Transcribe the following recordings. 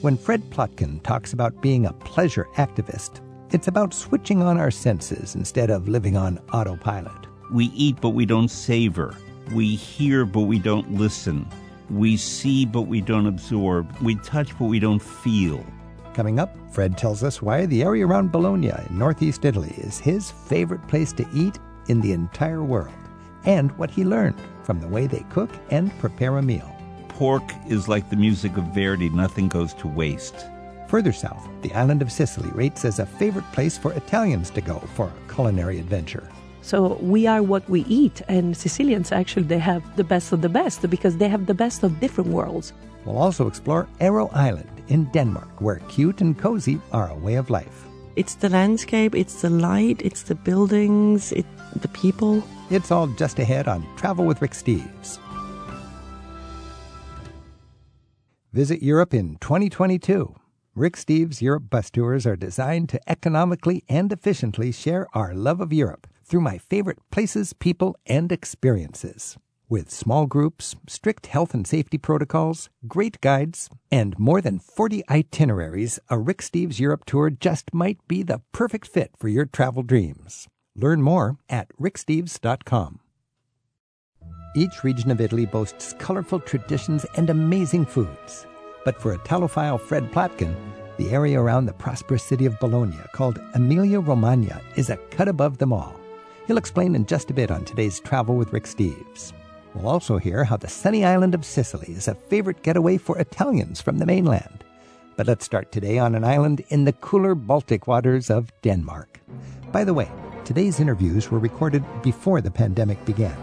When Fred Plotkin talks about being a pleasure activist, it's about switching on our senses instead of living on autopilot. We eat, but we don't savor. We hear, but we don't listen. We see, but we don't absorb. We touch, but we don't feel. Coming up, Fred tells us why the area around Bologna in northeast Italy is his favorite place to eat in the entire world, and what he learned from the way they cook and prepare a meal. Pork is like the music of Verdi, nothing goes to waste. Further south, the island of Sicily rates as a favorite place for Italians to go for a culinary adventure. So we are what we eat, and Sicilians actually they have the best of the best because they have the best of different worlds. We'll also explore Arrow Island in Denmark, where cute and cozy are a way of life. It's the landscape, it's the light, it's the buildings, it, the people. It's all just ahead on Travel with Rick Steves. Visit Europe in 2022. Rick Steves' Europe bus tours are designed to economically and efficiently share our love of Europe through my favorite places, people, and experiences. With small groups, strict health and safety protocols, great guides, and more than 40 itineraries, a Rick Steves Europe tour just might be the perfect fit for your travel dreams. Learn more at ricksteves.com. Each region of Italy boasts colorful traditions and amazing foods. But for Italophile Fred Plotkin, the area around the prosperous city of Bologna, called Emilia Romagna, is a cut above them all. He'll explain in just a bit on today's Travel with Rick Steves. We'll also hear how the sunny island of Sicily is a favorite getaway for Italians from the mainland. But let's start today on an island in the cooler Baltic waters of Denmark. By the way, today's interviews were recorded before the pandemic began.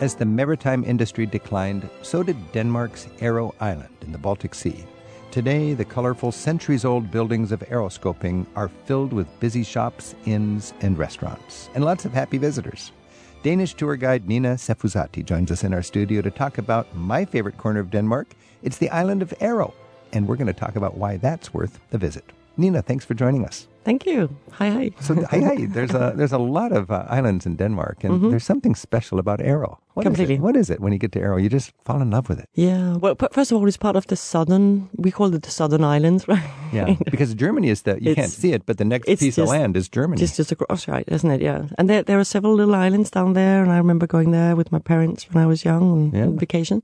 As the maritime industry declined, so did Denmark's Arrow Island in the Baltic Sea. Today, the colorful centuries old buildings of Ærøskøbing are filled with busy shops, inns, and restaurants, and lots of happy visitors. Danish tour guide Nina Sefuzati joins us in our studio to talk about my favorite corner of Denmark. It's the island of Arrow, and we're going to talk about why that's worth the visit. Nina, thanks for joining us. Thank you. Hi, hi. So, hi, hi. There's a there's a lot of uh, islands in Denmark, and mm-hmm. there's something special about Arrow. What Completely. Is what is it when you get to Arrow? You just fall in love with it. Yeah. Well, first of all, it's part of the southern. We call it the southern islands, right? Yeah. Because Germany is the you it's, can't see it, but the next piece just, of land is Germany. It's just across, right? Isn't it? Yeah. And there there are several little islands down there, and I remember going there with my parents when I was young on, yeah. on vacation.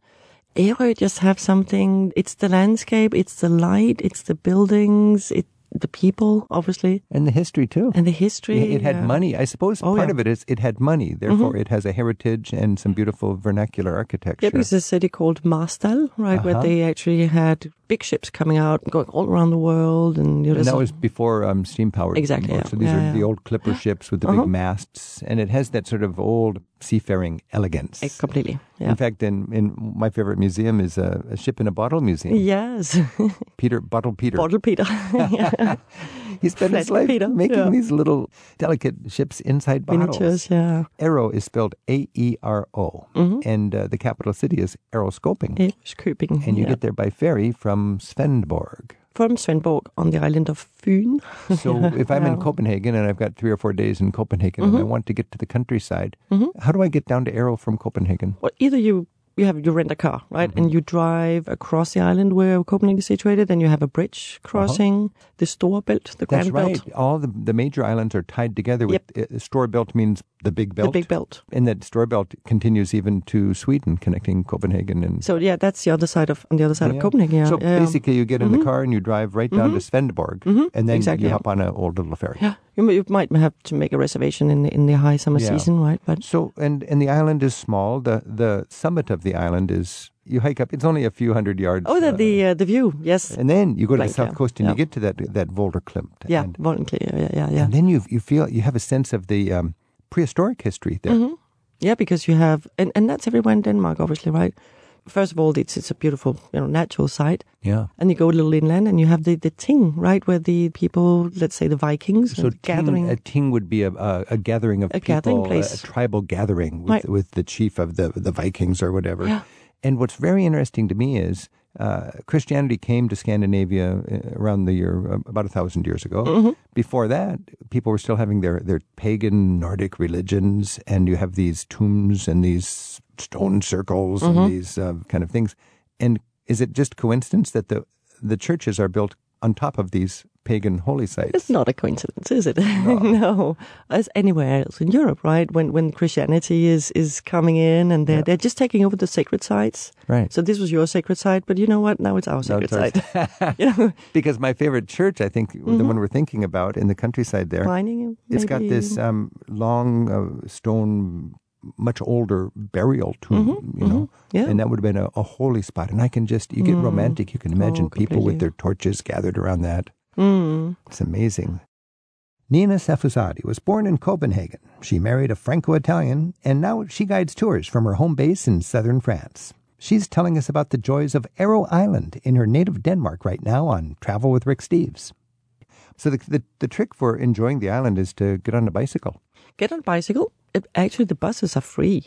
Arrow just have something. It's the landscape. It's the light. It's the buildings. It the people, obviously, and the history too, and the history. It, it had yeah. money. I suppose oh, part yeah. of it is it had money. Therefore, mm-hmm. it has a heritage and some beautiful vernacular architecture. Yeah, because a city called Marstal, right, uh-huh. where they actually had big ships coming out, going all around the world, and, you know, and that was before um, steam powered. Exactly. Yeah. So these yeah, are the old clipper ships with the uh-huh. big masts, and it has that sort of old seafaring elegance. It completely. In fact, in, in my favorite museum is a, a ship in a bottle museum. Yes. Peter Bottle Peter. Bottle Peter. he spent his life Peter. making yeah. these little delicate ships inside bottles. Miniatures, yeah. Arrow is spelled A E R O, mm-hmm. and uh, the capital city is Ærøskøbing. Ærøskøbing. And you yeah. get there by ferry from Svendborg. From Svendborg on the island of Fyn. So if I'm yeah. in Copenhagen and I've got three or four days in Copenhagen mm-hmm. and I want to get to the countryside, mm-hmm. how do I get down to Arrow from Copenhagen? Well, either you you have you rent a car, right, mm-hmm. and you drive across the island where Copenhagen is situated, and you have a bridge crossing uh-huh. the Storebælt, the That's Grand right. Belt. All the the major islands are tied together. With yep. uh, Storebælt means the big belt. The big belt. And that Storebælt continues even to Sweden, connecting Copenhagen and. So yeah, that's the other side of on the other side yeah. of Copenhagen. Yeah. So yeah. basically, you get in mm-hmm. the car and you drive right down mm-hmm. to Svendborg, mm-hmm. and then exactly, you hop on an old little ferry. Yeah, you, you might have to make a reservation in the, in the high summer season, right? But so and and the island is small. The the summit of the island is you hike up. It's only a few hundred yards. Oh, the uh, the, uh, the view, yes. And then you go to Blank, the south yeah. coast and yeah. you get to that that Voderup Klint. Yeah, and, Voderup Klint. Yeah, yeah, yeah. And then you you feel you have a sense of the um, prehistoric history there. Mm-hmm. Yeah, because you have, and, and that's everywhere in Denmark, obviously, right? First of all, it's it's a beautiful, you know, natural site. Yeah. And you go a little inland, and you have the the ting, right, where the people, let's say the Vikings, so gathering. A ting would be a, a, a gathering of a people, gathering place. A, a tribal gathering with, right. with the chief of the the Vikings or whatever. Yeah. And what's very interesting to me is uh, Christianity came to Scandinavia around the year uh, about a thousand years ago. Mm-hmm. Before that, people were still having their, their pagan Nordic religions, and you have these tombs and these stone circles mm-hmm. and these uh, kind of things. And is it just coincidence that the the churches are built on top of these pagan holy sites? It's not a coincidence, is it? No, as anywhere else in Europe, right? When when Christianity is is coming in and they're Yeah. they're just taking over the sacred sites. Right. So this was your sacred site, but you know what? Now it's our No, sacred it's ours. site. you know, because my favorite church, I think, the one we're thinking about in the countryside there, it's got this um, long uh, stone, much older burial tomb, mm-hmm. you know, mm-hmm. Yeah. and that would have been a, a holy spot. And I can just, you get mm. romantic. You can imagine Oh, people with their torches gathered around that. Mm. It's amazing. Nina Sefusati was born in Copenhagen. She married a Franco-Italian, and now she guides tours from her home base in southern France. She's telling us about the joys of Arrow Island in her native Denmark right now on Travel with Rick Steves. So the, the, the trick for enjoying the island is to get on a bicycle. Get on a bicycle. Actually, the buses are free.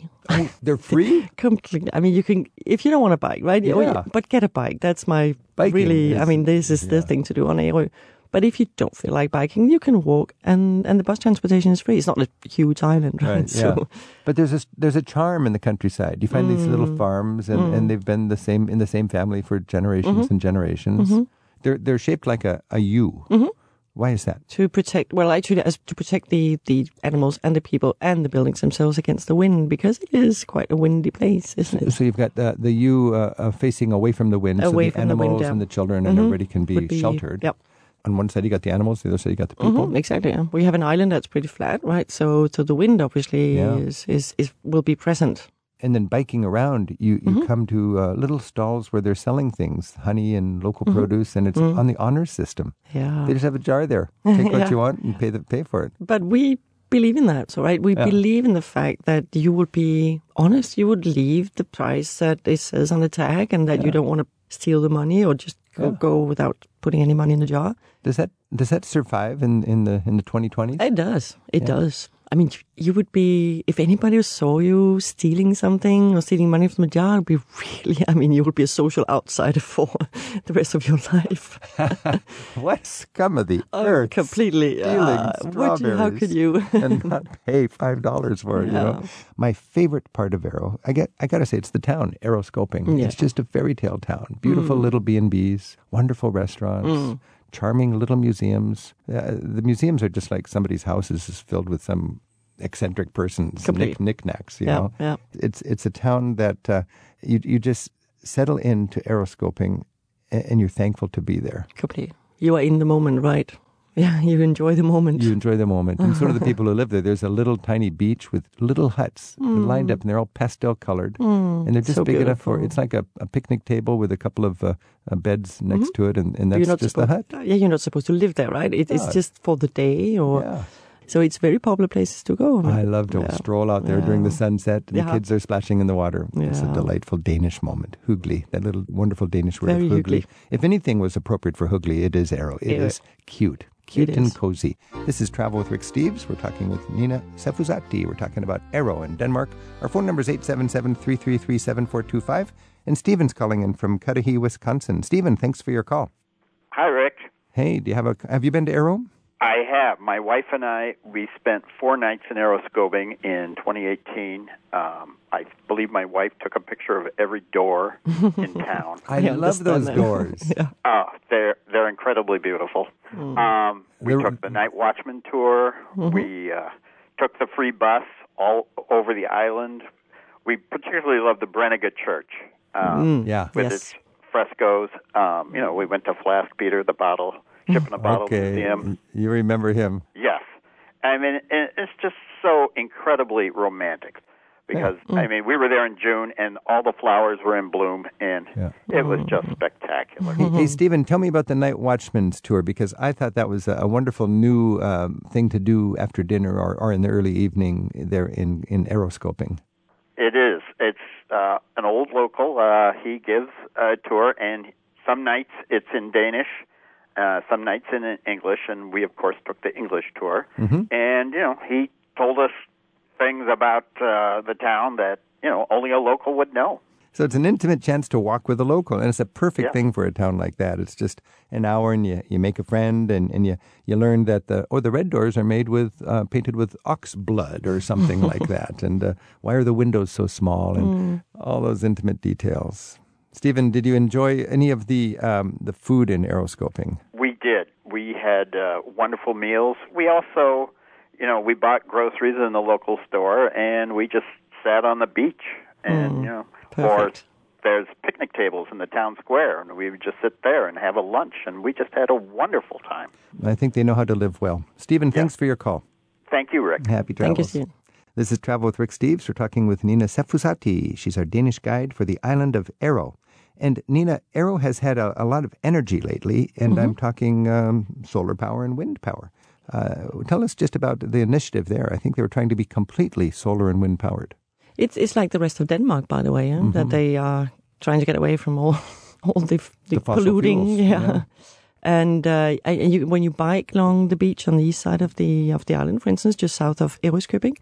They're free? Completely. I mean, you can if you don't want a bike, right? Oh, Yeah. But get a bike. That's my Biking really. I mean, this is the thing to do on Ærø. But if you don't feel like biking, you can walk, and and the bus transportation is free. It's not a huge island, right? Right, yeah. But there's a, there's a charm in the countryside. You find these Mm. little farms, and, and they've been the same in the same family for generations Mm-hmm. and generations. They're they're shaped like a, a U. Mm-hmm. Why is that? to protect well actually as to protect the the animals and the people and the buildings themselves against the wind because it is quite a windy place isn't it So you've got the the U uh, uh, facing away from the wind, so Away the from the wind, animals yeah. and the children and Mhm. everybody can be, be- sheltered. yep. On one side you got the animals, the other side you got the people. Mhm, exactly yeah. we have an island that's pretty flat right so so the wind obviously Yeah. is, is is will be present And then biking around, you you Mm-hmm. come to uh, little stalls where they're selling things, honey and local Mm-hmm. produce, and it's on the honor system. yeah They just have a jar there. Take what Yeah. you want and pay the pay for it. but we believe in that so right we Yeah. believe in the fact that you would be honest you would leave the price that it says on the tag and that you don't want to steal the money or just go, go without putting any money in the jar Does that does that survive in, in the in the 2020s? It does. It does. I mean, you would be if anybody saw you stealing something or stealing money from the jar. It'd be really. I mean, you would be a social outsider for the rest of your life. What scum of the Oh, earth? completely. stealing Uh, would you, how could you? and not pay five dollars for it? You know, my favorite part of Arrow, I get, I gotta say, it's the town, Ærøskøbing. Yeah. Mm. It's just a fairy tale town. Beautiful little B and B's, wonderful restaurants. Charming little museums. Uh, the museums are just like somebody's houses is filled with some eccentric person's Complete. knick, knickknacks. You Yeah, know, yeah. it's it's a town that uh, you you just settle into Ærøskøbing, a- and you're thankful to be there. Completely. You are in the moment, right? Yeah, you enjoy the moment. You enjoy the moment, and so do the people who live there. There's a little tiny beach with little huts lined up, and they're all pastel colored, and they're just so big enough for. beautiful. It's like a, a picnic table with a couple of uh, uh, beds next to it, and, and that's just the hut. Yeah, you're not supposed to live there, right? It, No. It's just for the day, or Yeah. so it's very popular places to go. I love to Yeah. stroll out there during the sunset, the Yeah. kids are splashing in the water. It's a delightful Danish moment. Hugli, that little wonderful Danish word Very of hugli. If anything was appropriate for hugli, it is arrow. It Arrow. is cute. Cute It and cozy. This is Travel with Rick Steves. We're talking with Nina Sefuzati. We're talking about Arrow in Denmark. Our phone number is 877-333-7425. And Stephen's calling in from Cudahy, Wisconsin. Stephen, thanks for your call. Hi, Rick. Hey, do you have a have you been to Arrow? I have. My wife and I, we spent four nights in Ærøskøbing in 2018. Um, I believe my wife took a picture of every door in town. I, I love those doors. yeah. Oh, they're they're incredibly beautiful. Um, we They're- took the night watchman tour. We uh, took the free bus all over the island. We particularly loved the Bregninge Church um, Yeah. with Yes. its frescoes. Um, you know, we went to Flaske Peter, the bottle ship in a bottle Okay. museum. You remember him. Yes, I mean it's just so incredibly romantic because I mean we were there in June and all the flowers were in bloom and Yeah. it was just spectacular. Hey, hey, Stephen, tell me about the Night Watchman's tour because I thought that was a, a wonderful new um, thing to do after dinner or, or in the early evening there in, in Ærøskøbing. It is. It's uh, an old local. Uh, he gives a tour, and some nights it's in Danish, uh, some nights in English, and we of course took the English tour. And you know, he told us things about uh, the town that you know only a local would know. So it's an intimate chance to walk with a local, and it's a perfect Yeah. thing for a town like that. It's just an hour, and you, you make a friend, and, and you, you learn that the or the red doors are made with uh, painted with ox blood or something like that, and uh, why are the windows so small, and all those intimate details. Stephen, did you enjoy any of the um, the food in Ærøskøbing? We did. We had uh, wonderful meals. We also, you know, we bought groceries in the local store, and we just sat on the beach, and you know, or perfect. there's picnic tables in the town square, and we would just sit there and have a lunch, and we just had a wonderful time. I think they know how to live well. Stephen, thanks for your call. Thank you, Rick. Happy travels. Thank you, travels. Stephen. This is Travel with Rick Steves. We're talking with Nina Sefusati. She's our Danish guide for the island of Arrow. And Nina, Arrow has had a, a lot of energy lately, and I'm talking um, solar power and wind power. Uh, tell us just about the initiative there. I think they were trying to be completely solar and wind powered. It's it's like the rest of Denmark, by the way, yeah? that they are trying to get away from all all the, the, Mm-hmm. The polluting. fuels, yeah. yeah. And, uh, you, when you bike along the beach on the east side of the of the island, for instance, just south of Ærøskøbing,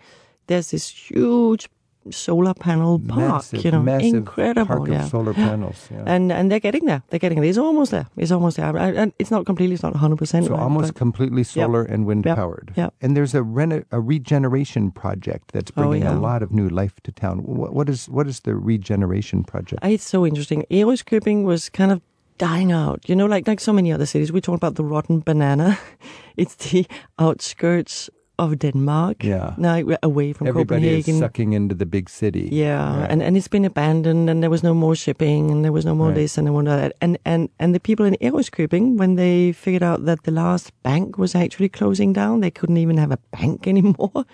there's this huge solar panel park. massive, you know, massive incredible. park yeah. of solar panels. Yeah. and and they're getting there. They're getting there. It's almost there. It's almost there. And it's not completely. It's not 100. percent so almost completely solar and wind Yep. powered. Yeah. And there's a, reno- a regeneration project that's Oh, bringing a lot of new life to town. What, what is what is the regeneration project? It's so interesting. Ærøskøbing was kind of dying out. You know, like like so many other cities. We talk about the rotten banana. It's the outskirts of Denmark. Yeah. Now away from Everybody is Copenhagen. sucking into the big city. Yeah, Right. and, and it's been abandoned, and there was no more shipping, and there was no more Right. this and no more that. And and and the people in Ærøskøbing, when they figured out that the last bank was actually closing down, they couldn't even have a bank anymore.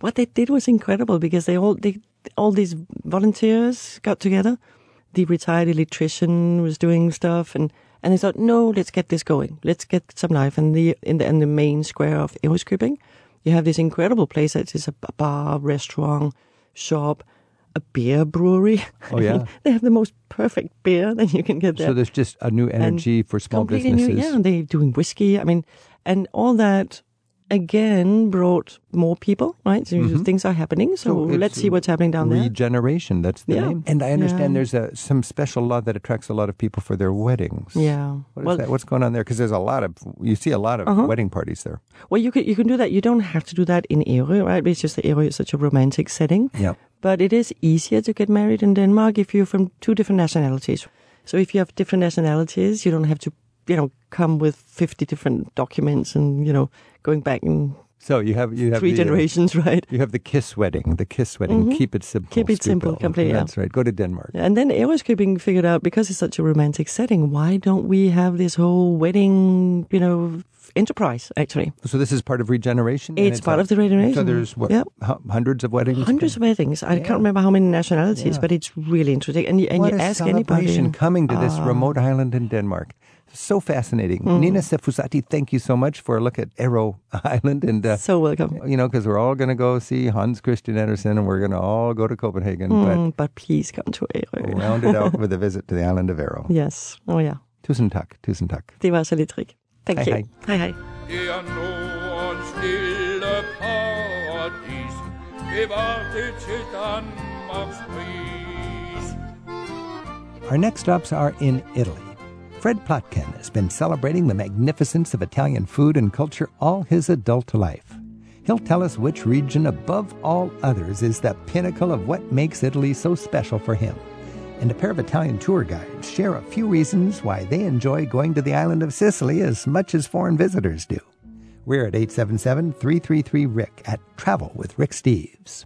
What they did was incredible because they all they all these volunteers got together. The retired electrician was doing stuff, and and they thought, no, let's get this going. Let's get some life. And the in the in the main square of Ærøskøbing, you have this incredible place that is a bar, restaurant, shop, a beer brewery. Oh, yeah? they have the most perfect beer that you can get there. So there's just a new energy for small Completely businesses. New, yeah, they're doing whiskey. I mean, and all that again brought more people, right? So things are happening. So, Mm-hmm. let's see what's happening down there. Regeneration, that's the Yeah. name. And I understand Yeah. there's a some special law that attracts a lot of people for their weddings. Yeah. What is well, that? What's going on there? Because there's a lot of you see a lot of Uh-huh. wedding parties there. well, you can you can do that. You don't have to do that in Ærø, right? It's just that Ærø is such a romantic setting. Yeah. But it is easier to get married in Denmark if you're from two different nationalities. So if you have different nationalities, you don't have to, you know, come with 50 different documents and, you know, going back and So you have you have three the, uh, generations, right? you have the kiss wedding, the kiss wedding. Keep it simple. Mm-hmm. Keep it simple, completely, yeah. That's right. Go to Denmark. And then Ærøskøbing figured out because it's such a romantic setting, why don't we have this whole wedding, you know, enterprise actually? So this is part of regeneration. and It's part of the regeneration. So there's what Yep. hu- hundreds of weddings. Hundreds of weddings. I can't remember how many nationalities, Yeah. but it's really interesting. And you, and what you a ask anybody. coming to this Ah. remote island in Denmark. So fascinating. Mm. Nina Sefusati, thank you so much for a look at Arrow Island. And, uh, So welcome. you know, because we're all going to go see Hans Christian Andersen and we're going to all go to Copenhagen. But Mm, but please come to Ærø. round it out with a visit to the island of Arrow. Yes. Oh yeah. Tusind tak. Tusind tak. Det var så lidt. Thank Hej, you. hej. Hej hej. Det er Nordens stille paradis Bevart det til Danmarks pris Our next stops are in Italy. Fred Plotkin has been celebrating the magnificence of Italian food and culture all his adult life. He'll tell us which region, above all others, is the pinnacle of what makes Italy so special for him. And a pair of Italian tour guides share a few reasons why they enjoy going to the island of Sicily as much as foreign visitors do. We're at 877 333 Rick at Travel with Rick Steves.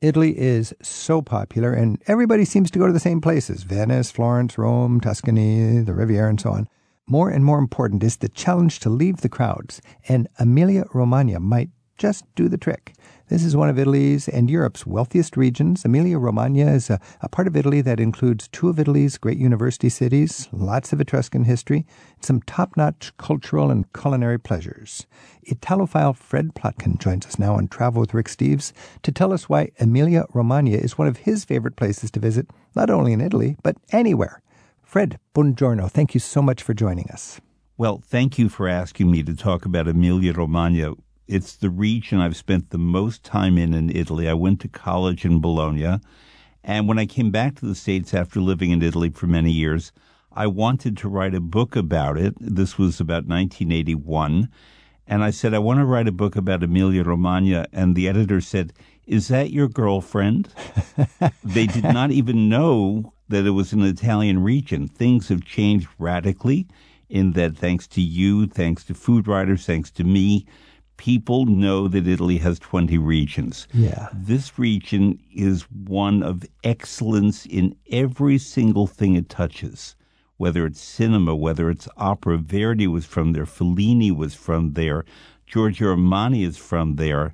Italy is so popular, and everybody seems to go to the same places Venice, Florence, Rome, Tuscany, the Riviera, and so on. More and more important is the challenge to leave the crowds, and Emilia Romagna might just do the trick. This is one of Italy's and Europe's wealthiest regions. Emilia Romagna is a, a part of Italy that includes two of Italy's great university cities, lots of Etruscan history, and some top notch cultural and culinary pleasures. Italophile Fred Plotkin joins us now on Travel with Rick Steves to tell us why Emilia Romagna is one of his favorite places to visit, not only in Italy, but anywhere. Fred, buongiorno. Thank you so much for joining us. Well, thank you for asking me to talk about Emilia Romagna. It's the region I've spent the most time in in Italy. I went to college in Bologna, and when I came back to the States after living in Italy for many years, I wanted to write a book about it. This was about 1981. And I said, I want to write a book about Emilia Romagna. And the editor said, Is that your girlfriend? they did not even know that it was an Italian region. Things have changed radically in that thanks to you, thanks to food writers, thanks to me, people know that Italy has 20 regions. Yeah. This region is one of excellence in every single thing it touches, whether it's cinema, whether it's opera. Verdi was from there, Fellini was from there, Giorgio Armani is from there.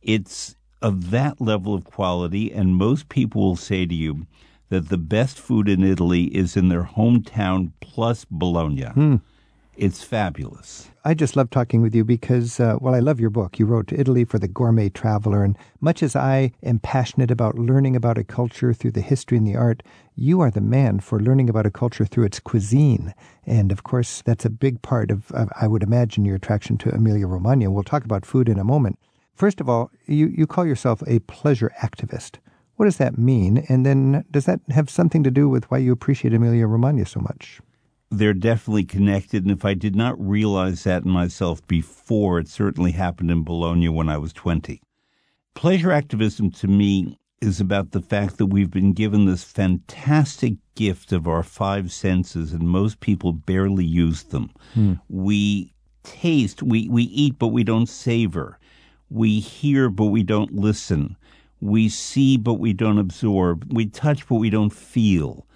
It's of that level of quality, and most people will say to you that the best food in Italy is in their hometown plus Bologna. Hmm. It's fabulous. I just love talking with you because, uh, well, I love your book. You wrote to Italy for the Gourmet Traveler. And much as I am passionate about learning about a culture through the history and the art, you are the man for learning about a culture through its cuisine. And of course, that's a big part of, of I would imagine, your attraction to Emilia Romagna. We'll talk about food in a moment. First of all, you, you call yourself a pleasure activist. What does that mean? And then does that have something to do with why you appreciate Emilia Romagna so much? They're definitely connected. And if I did not realize that in myself before, it certainly happened in Bologna when I was 20. Pleasure activism to me is about the fact that we've been given this fantastic gift of our five senses, and most people barely use them. Hmm. We taste, we, we eat, but we don't savor. We hear, but we don't listen. We see, but we don't absorb. We touch, but we don't feel.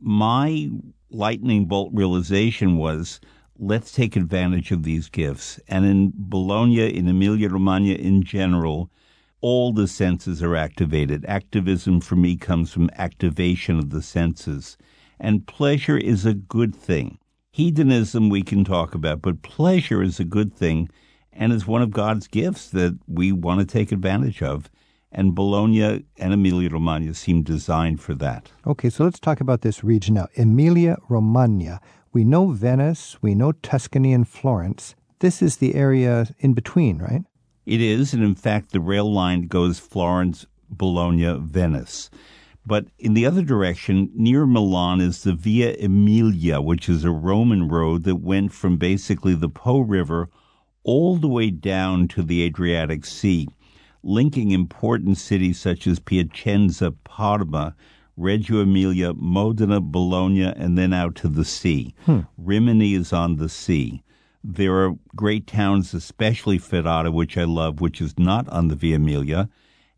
My lightning bolt realization was let's take advantage of these gifts. And in Bologna, in Emilia Romagna in general, all the senses are activated. Activism for me comes from activation of the senses. And pleasure is a good thing. Hedonism we can talk about, but pleasure is a good thing and is one of God's gifts that we want to take advantage of and Bologna and Emilia Romagna seem designed for that. Okay, so let's talk about this region now. Emilia Romagna. We know Venice, we know Tuscany and Florence. This is the area in between, right? It is, and in fact, the rail line goes Florence, Bologna, Venice. But in the other direction, near Milan, is the Via Emilia, which is a Roman road that went from basically the Po River all the way down to the Adriatic Sea linking important cities such as Piacenza, Parma, Reggio Emilia, Modena, Bologna, and then out to the sea. Hmm. Rimini is on the sea. There are great towns, especially Ferrara, which I love, which is not on the Via Emilia.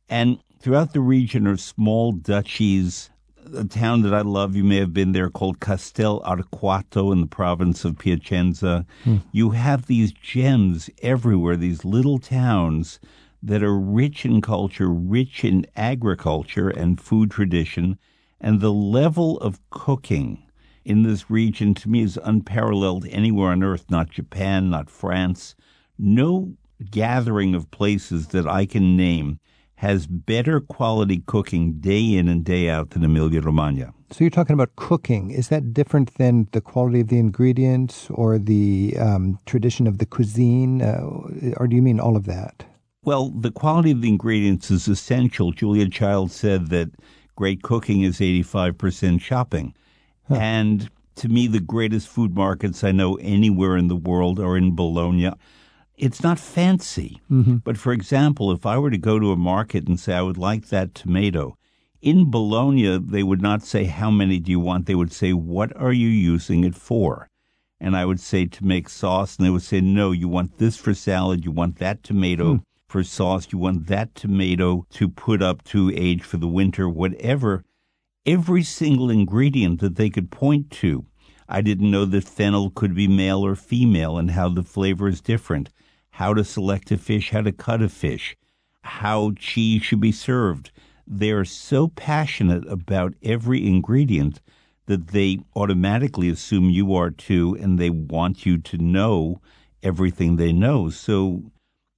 And throughout the region are small duchies. A town that I love, you may have been there, called Castell'Arquato in the province of Piacenza. Hmm. You have these gems everywhere, these little towns that are rich in culture, rich in agriculture and food tradition, and the level of cooking in this region to me is unparalleled anywhere on earth, not Japan, not France. No gathering of places that I can name has better quality cooking day in and day out than Emilia Romagna. So you're talking about cooking. Is that different than the quality of the ingredients or the um, tradition of the cuisine, uh, or do you mean all of that? Well, the quality of the ingredients is essential. Julia Child said that great cooking is 85% shopping. Huh. And to me, the greatest food markets I know anywhere in the world are in Bologna. It's not fancy, mm-hmm. but for example, if I were to go to a market and say, I would like that tomato, in Bologna, they would not say, How many do you want? They would say, What are you using it for? And I would say, To make sauce. And they would say, No, you want this for salad, you want that tomato. Hmm for sauce. You want that tomato to put up to age for the winter, whatever. Every single ingredient that they could point to. I didn't know that fennel could be male or female and how the flavor is different, how to select a fish, how to cut a fish, how cheese should be served. They're so passionate about every ingredient that they automatically assume you are too, and they want you to know everything they know. So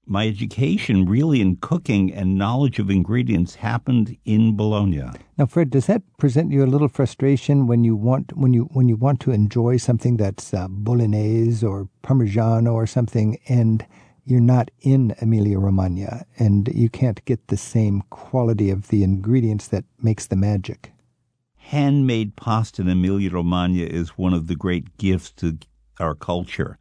my education really in cooking and knowledge of ingredients happened in Bologna. Now, Fred, does that present you a little frustration when you want when you when you want to enjoy something that's uh, bolognese or parmigiano or something, and you're not in Emilia Romagna, and you can't get the same quality of the ingredients that makes the magic? Handmade pasta in Emilia Romagna is one of the great gifts to our culture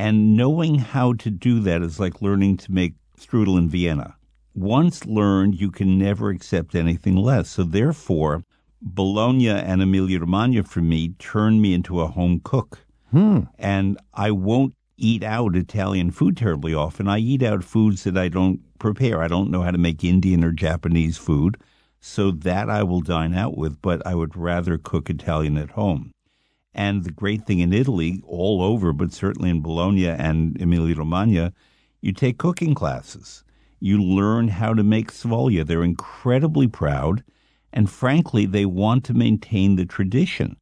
and knowing how to do that is like learning to make strudel in Vienna. Once learned, you can never accept anything less. So therefore, Bologna and Emilia Romagna for me turned me into a home cook. Hmm. And I won't eat out Italian food terribly often. I eat out foods that I don't prepare. I don't know how to make Indian or Japanese food. So that I will dine out with, but I would rather cook Italian at home. And the great thing in Italy, all over, but certainly in Bologna and Emilia Romagna, you take cooking classes. You learn how to make sfoglia. They're incredibly proud. And frankly, they want to maintain the tradition.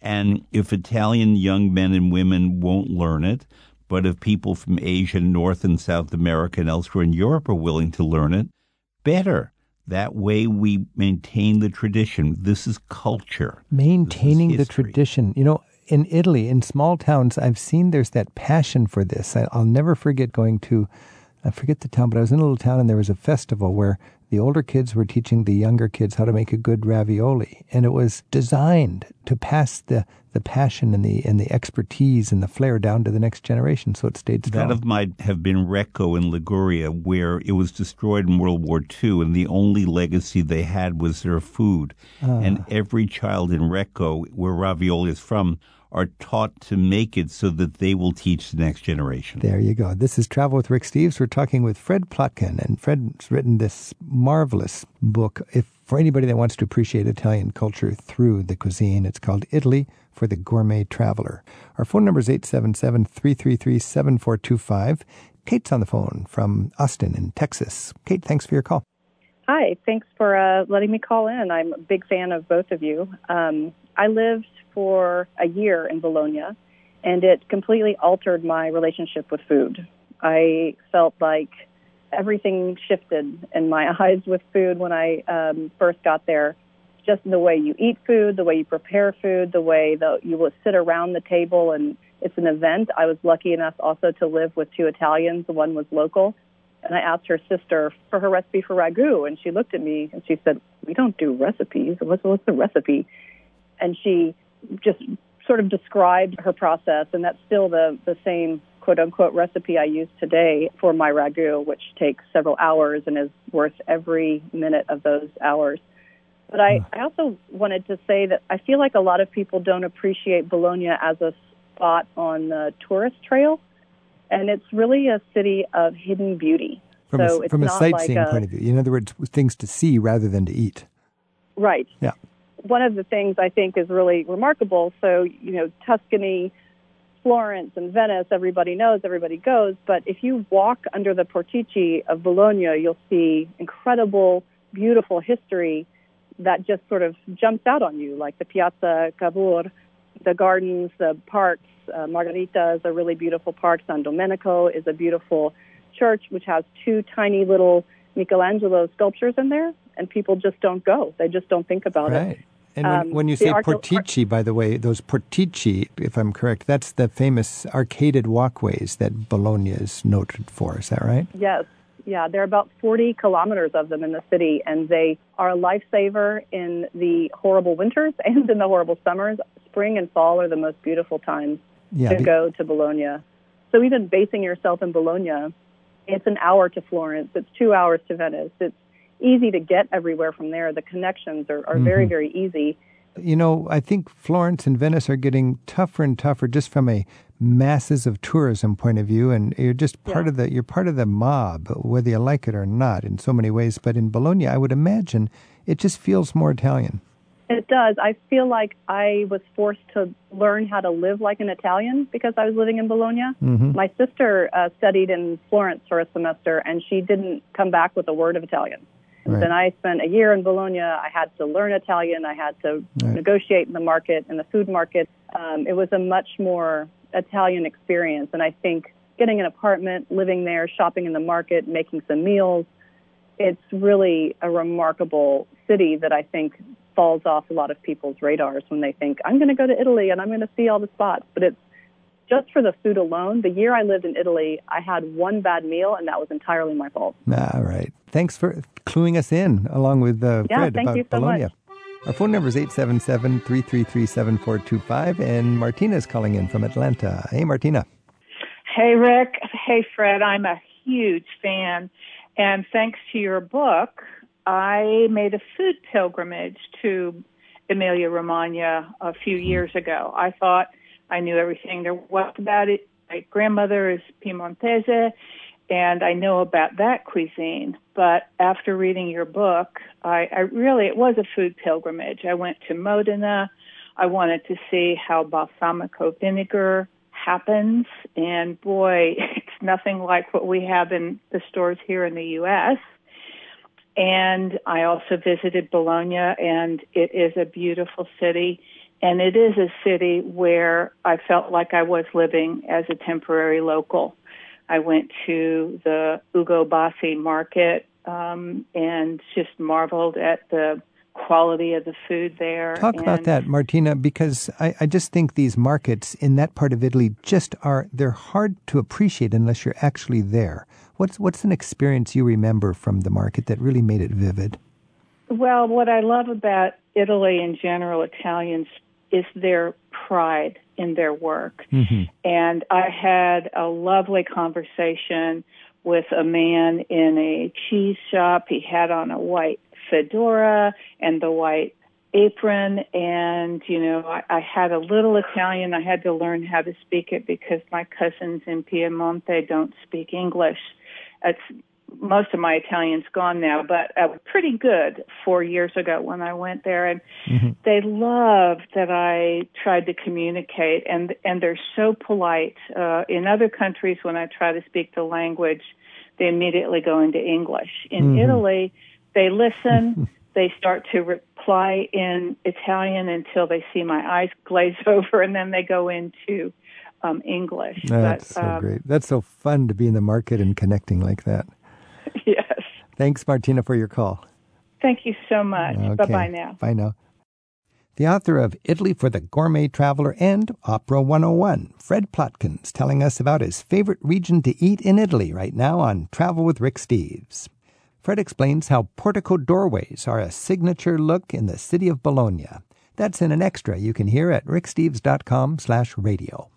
And if Italian young men and women won't learn it, but if people from Asia, North and South America, and elsewhere in Europe are willing to learn it, better. That way we maintain the tradition. This is culture. Maintaining is the tradition. You know, in Italy, in small towns, I've seen there's that passion for this. I, I'll never forget going to, I forget the town, but I was in a little town and there was a festival where the older kids were teaching the younger kids how to make a good ravioli. And it was designed to pass the, the passion and the, and the expertise and the flair down to the next generation. So it stayed strong. That of might have been Recco in Liguria, where it was destroyed in World War II, and the only legacy they had was their food. Ah. And every child in Recco, where ravioli is from, are taught to make it so that they will teach the next generation. There you go. This is Travel with Rick Steves. We're talking with Fred Plotkin, and Fred's written this marvelous book. If for anybody that wants to appreciate Italian culture through the cuisine, it's called Italy for the Gourmet Traveler. Our phone number is 877-333-7425. Kate's on the phone from Austin in Texas. Kate, thanks for your call. Hi, thanks for uh, letting me call in. I'm a big fan of both of you. Um, I lived for a year in Bologna, and it completely altered my relationship with food. I felt like everything shifted in my eyes with food when I um, first got there. Just the way you eat food, the way you prepare food, the way that you will sit around the table, and it's an event. I was lucky enough also to live with two Italians. One was local, and I asked her sister for her recipe for ragu, and she looked at me and she said, "We don't do recipes. What's, what's the recipe?" And she just sort of described her process, and that's still the the same quote unquote recipe I use today for my ragu, which takes several hours and is worth every minute of those hours. But I, hmm. I also wanted to say that I feel like a lot of people don't appreciate Bologna as a spot on the tourist trail, and it's really a city of hidden beauty. From so a, it's from a sightseeing like a, point of view. In other words, things to see rather than to eat. Right. Yeah. One of the things I think is really remarkable. So, you know, Tuscany, Florence, and Venice, everybody knows, everybody goes. But if you walk under the portici of Bologna, you'll see incredible, beautiful history that just sort of jumps out on you, like the Piazza Cavour, the gardens, the parks. Uh, Margherita is a really beautiful park. San Domenico is a beautiful church, which has two tiny little Michelangelo sculptures in there, and people just don't go. They just don't think about it. And when, Um, when you say portici, by the way, those portici, if I'm correct, that's the famous arcaded walkways that Bologna is noted for. Is that right? Yes. Yeah, there are about 40 kilometers of them in the city, and they are a lifesaver in the horrible winters and in the horrible summers. Spring and fall are the most beautiful times Yeah. to the- go to Bologna. So even basing yourself in Bologna, it's an hour to Florence, it's two hours to Venice. It's easy to get everywhere from there. The connections are, are very, very easy. You know, I think Florence and Venice are getting tougher and tougher just from a masses of tourism point of view and you're just part Yeah. of the you're part of the mob whether you like it or not in so many ways but in Bologna I would imagine it just feels more Italian. It does. I feel like I was forced to learn how to live like an Italian because I was living in Bologna. My sister uh, studied in Florence for a semester, and she didn't come back with a word of Italian. Right. then I spent a year in Bologna. I had to learn Italian. I had to Right. negotiate in the market, in the food market. Um, it was a much more Italian experience. And I think getting an apartment, living there, shopping in the market, making some meals, it's really a remarkable city that I think falls off a lot of people's radars when they think, I'm going to go to Italy and I'm going to see all the spots. But it's just for the food alone. The year I lived in Italy, I had one bad meal, and that was entirely my fault. All right. Thanks for cluing us in along with uh, Yeah, Fred about so Bologna. much. Our phone number is 877-333-7425 and Martina is calling in from Atlanta. Hey Martina. Hey, Rick. Hey, Fred. I'm a huge fan. And thanks to your book, I made a food pilgrimage to Emilia Romagna a few years ago. I thought I knew everything there was about it. My grandmother is Piemontese, and I know about that cuisine. But after reading your book, I, I really it was a food pilgrimage. I went to Modena. I wanted to see how balsamico vinegar happens, and boy, it's nothing like what we have in the stores here in the U.S. And I also visited Bologna, and it is a beautiful city. And it is a city where I felt like I was living as a temporary local. I went to the Ugo Bassi market um, and just marveled at the quality of the food there. Talk and about that, Martina, because I, I just think these markets in that part of Italy just are, they're hard to appreciate unless you're actually there. What's, what's an experience you remember from the market that really made it vivid? Well, what I love about Italy in general, Italians, is their pride in their work. Mm-hmm. And I had a lovely conversation with a man in a cheese shop. He had on a white fedora and the white apron and you know I, I had a little italian i had to learn how to speak it because my cousins in piemonte don't speak english it's most of my italian's gone now but uh, pretty good four years ago when i went there and Mm-hmm. they love that i tried to communicate and and they're so polite uh in other countries when i try to speak the language they immediately go into english in Mhm. italy they listen they start to reply in Italian until they see my eyes glaze over, and then they go into um, English. That's but, so um, great. That's so fun to be in the market and connecting like that. Thanks, Martina, for your call. Thank you so much. Okay. Bye bye now. Bye now. The author of Italy for the Gourmet Traveler and Opera 101, Fred Plotkins, telling us about his favorite region to eat in Italy right now on Travel with Rick Steves. Fred explains how portico doorways are a signature look in the city of Bologna. That's in an extra you can hear at ricksteves.com slash radio.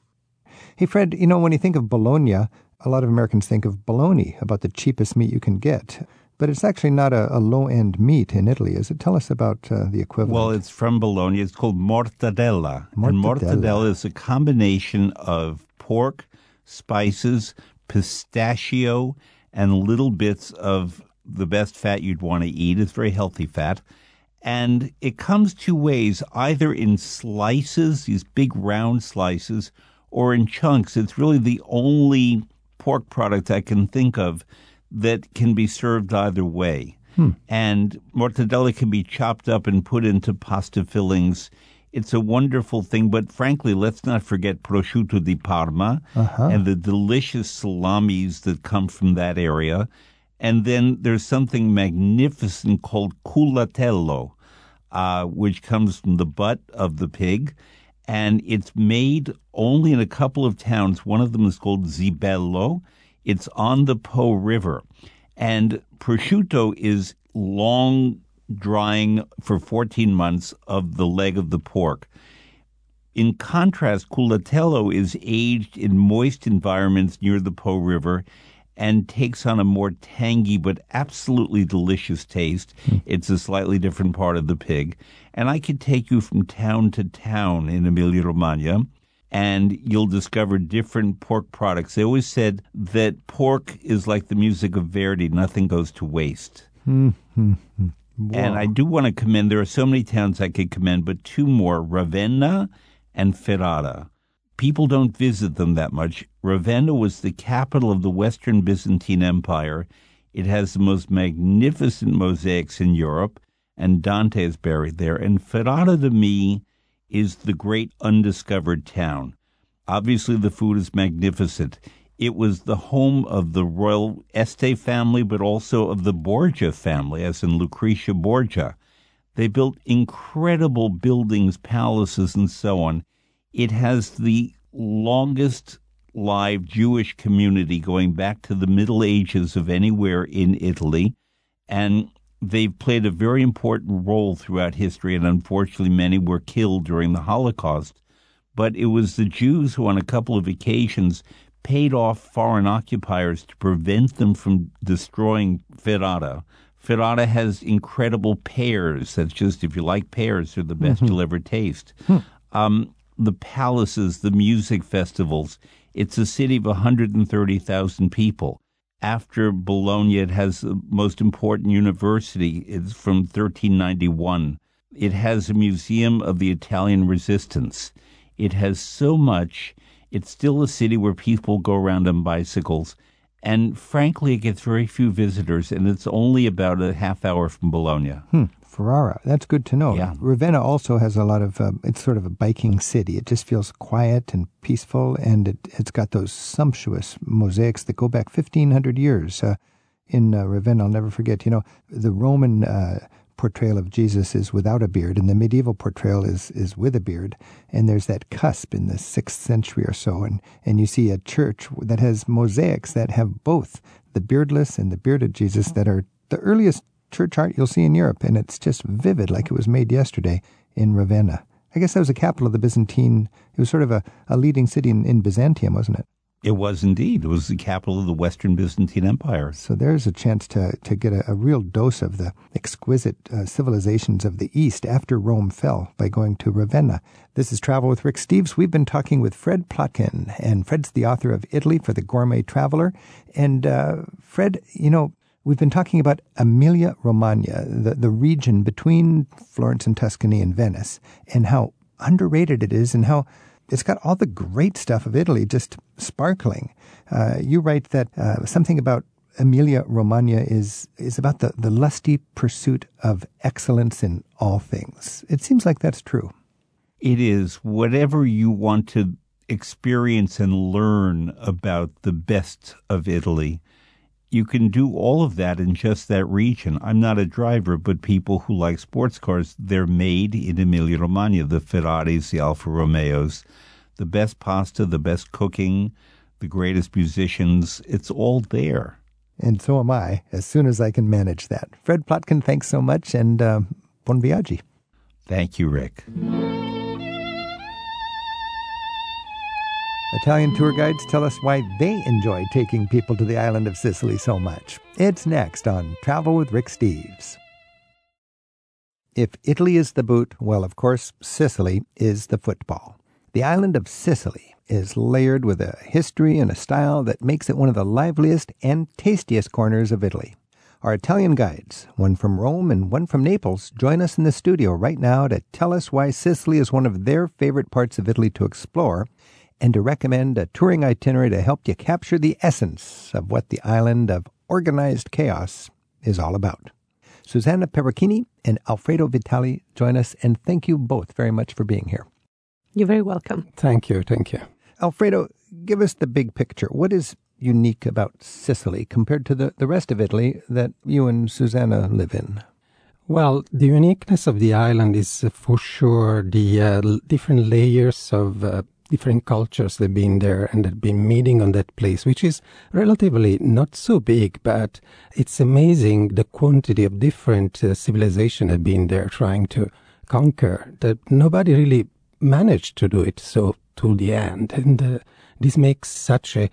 Hey, Fred, you know, when you think of Bologna, a lot of Americans think of bologna, about the cheapest meat you can get. But it's actually not a, a low end meat in Italy, is it? Tell us about uh, the equivalent. Well, it's from Bologna. It's called mortadella. And Mortadella. mortadella is a combination of pork, spices, pistachio, and little bits of the best fat you'd want to eat. It's very healthy fat. And it comes two ways either in slices, these big round slices, or in chunks. It's really the only pork product I can think of that can be served either way. And mortadella can be chopped up and put into pasta fillings. It's a wonderful thing, but frankly, let's not forget prosciutto di Parma and the delicious salamis that come from that area. And then there's something magnificent called culatello, uh, which comes from the butt of the pig. And it's made only in a couple of towns. One of them is called Zibello. It's on the Po River. And prosciutto is long drying for 14 months of the leg of the pork. In contrast, culatello is aged in moist environments near the Po River and takes on a more tangy but absolutely delicious taste. Hmm. It's a slightly different part of the pig. And I could take you from town to town in Emilia Romagna and you'll discover different pork products. They always said that pork is like the music of Verdi, nothing goes to waste. Hmm, hmm, hmm. And I do want to commend, there are so many towns I could commend, but two more Ravenna and Ferrara. People don't visit them that much. Ravenna was the capital of the Western Byzantine Empire. It has the most magnificent mosaics in Europe, and Dante is buried there. And Ferrara to me is the great undiscovered town. Obviously, the food is magnificent. It was the home of the royal Este family, but also of the Borgia family, as in Lucretia Borgia. They built incredible buildings, palaces, and so on. It has the longest live Jewish community going back to the Middle Ages of anywhere in Italy. And they've played a very important role throughout history, and unfortunately, many were killed during the Holocaust. But it was the Jews who, on a couple of occasions, paid off foreign occupiers to prevent them from destroying Ferrara. Ferrara has incredible pears. That's just, if you like pears, they're the best Mm-hmm. you'll ever taste. Hmm. Um, the palaces, the music festivals. It's a city of 130,000 people. After Bologna, it has the most important university. It's from 1391. It has a museum of the Italian resistance. It has so much. It's still a city where people go around on bicycles. And frankly, it gets very few visitors, and it's only about a half hour from Bologna. Hmm. Ferrara. That's good to know. Yeah. Ravenna also has a lot of, uh, it's sort of a biking city. It just feels quiet and peaceful, and it, it's got those sumptuous mosaics that go back 1,500 years. Uh, in uh, Ravenna, I'll never forget, you know, the Roman uh, portrayal of Jesus is without a beard, and the medieval portrayal is, is with a beard. And there's that cusp in the sixth century or so, and, and you see a church that has mosaics that have both the beardless and the bearded Jesus that are the earliest church art you'll see in Europe, and it's just vivid like it was made yesterday in Ravenna. I guess that was the capital of the Byzantine. It was sort of a, a leading city in, in Byzantium, wasn't it? It was indeed. It was the capital of the Western Byzantine Empire. So there's a chance to, to get a, a real dose of the exquisite uh, civilizations of the East after Rome fell by going to Ravenna. This is Travel with Rick Steves. We've been talking with Fred Plotkin, and Fred's the author of Italy for the Gourmet Traveler. And uh, Fred, you know, we've been talking about Emilia Romagna, the, the region between Florence and Tuscany and Venice, and how underrated it is and how it's got all the great stuff of Italy just sparkling. Uh, you write that uh, something about Emilia Romagna is is about the, the lusty pursuit of excellence in all things. It seems like that's true. It is whatever you want to experience and learn about the best of Italy. You can do all of that in just that region. I'm not a driver, but people who like sports cars, they're made in Emilia Romagna, the Ferraris, the Alfa Romeos, the best pasta, the best cooking, the greatest musicians. It's all there. And so am I, as soon as I can manage that. Fred Plotkin, thanks so much, and uh, bon viaggi. Thank you, Rick. Italian tour guides tell us why they enjoy taking people to the island of Sicily so much. It's next on Travel with Rick Steves. If Italy is the boot, well, of course, Sicily is the football. The island of Sicily is layered with a history and a style that makes it one of the liveliest and tastiest corners of Italy. Our Italian guides, one from Rome and one from Naples, join us in the studio right now to tell us why Sicily is one of their favorite parts of Italy to explore and to recommend a touring itinerary to help you capture the essence of what the island of organized chaos is all about. Susanna Perucchini and Alfredo Vitali join us, and thank you both very much for being here. You're very welcome. Thank you, thank you. Alfredo, give us the big picture. What is unique about Sicily compared to the, the rest of Italy that you and Susanna live in? Well, the uniqueness of the island is uh, for sure the uh, different layers of uh, different cultures that have been there and that have been meeting on that place, which is relatively not so big, but it's amazing the quantity of different uh, civilizations have been there trying to conquer that nobody really managed to do it so to the end. And uh, this makes such a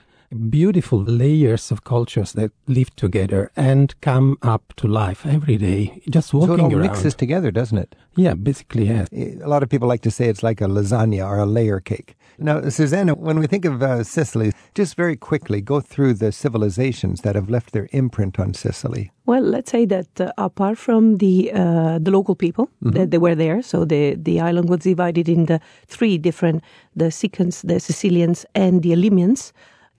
beautiful layers of cultures that live together and come up to life every day, just walking So it all around. mixes together, doesn't it? Yeah, basically, yes. A lot of people like to say it's like a lasagna or a layer cake. Now, Susanna, when we think of uh, Sicily, just very quickly go through the civilizations that have left their imprint on Sicily. Well, let's say that uh, apart from the uh, the local people that they were there, so the the island was divided into three different: the Sicans, the Sicilians, and the Elimians.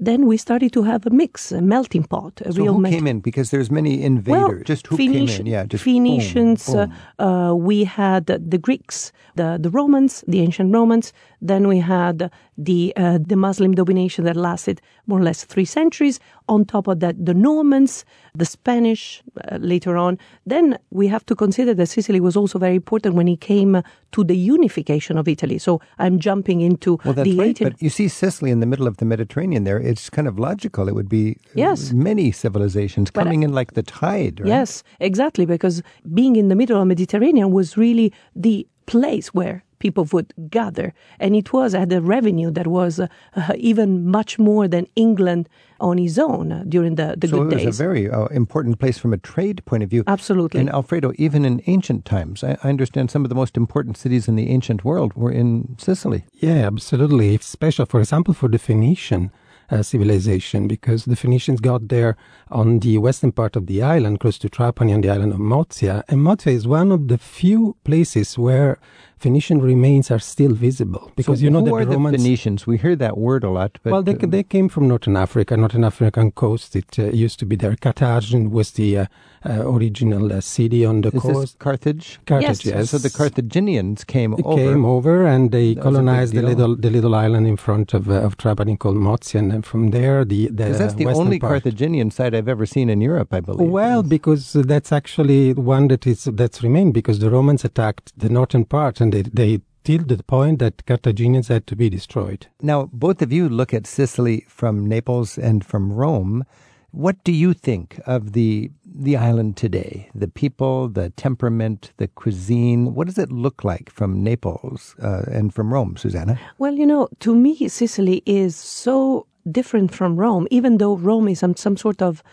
Then we started to have a mix, a melting pot, a So real who melt- came in? Because there's many invaders. Well, just who Phoenici- came in? Yeah, just boom, Phoenicians. boom. Uh, uh, we had the Greeks, the the Romans, the ancient Romans. Then we had the uh, the Muslim domination that lasted more or less three centuries. On top of that, the Normans, the Spanish uh, later on. Then we have to consider that Sicily was also very important when it came uh, to the unification of Italy. So I'm jumping into Well, that's the right. 18 But you see Sicily in the middle of the Mediterranean there. It's kind of logical. It would be uh, Yes. many civilizations But, coming in like the tide, right? Yes, exactly, because being in the middle of the Mediterranean was really the place where people would gather. And it was at a revenue that was uh, uh, even much more than England on its own during the, the so good it was a very uh, important place from a trade point of view. Absolutely. And Alfredo, even in ancient times, I, I understand some of the most important cities in the ancient world were in Sicily. Yeah, absolutely. It's Special, for example, for the Phoenician uh, civilization, because the Phoenicians got there on the western part of the island, close to Trapani on the island of Mozia. And Mozia is one of the few places where Phoenician remains are still visible. Because so you know who that are the Romans. Phoenicians? We hear that word a lot. But, well, they, uh, they came from Northern Africa, Northern African coast. It uh, used to be there. Carthage was the uh, uh, original uh, city on the is coast. this Carthage? Carthage, Yes. yes. So the Carthaginians came They over. came over and they That was a big colonized the little the little island in front of uh, of Trapani called Mozia, and then from there the the Because that's the only part. Carthaginian site I've ever seen in Europe, I believe. Well, because that's actually one that is that's remained because the Romans attacked the northern part and they they till the point that Carthaginians had to be destroyed. Now, both of you look at Sicily from Naples and from Rome. What do you think of the the island today? The people, the temperament, the cuisine. What does it look like from Naples uh, and from Rome, Susanna? Well, you know, to me, Sicily is so different from Rome, even though Rome is some, some sort of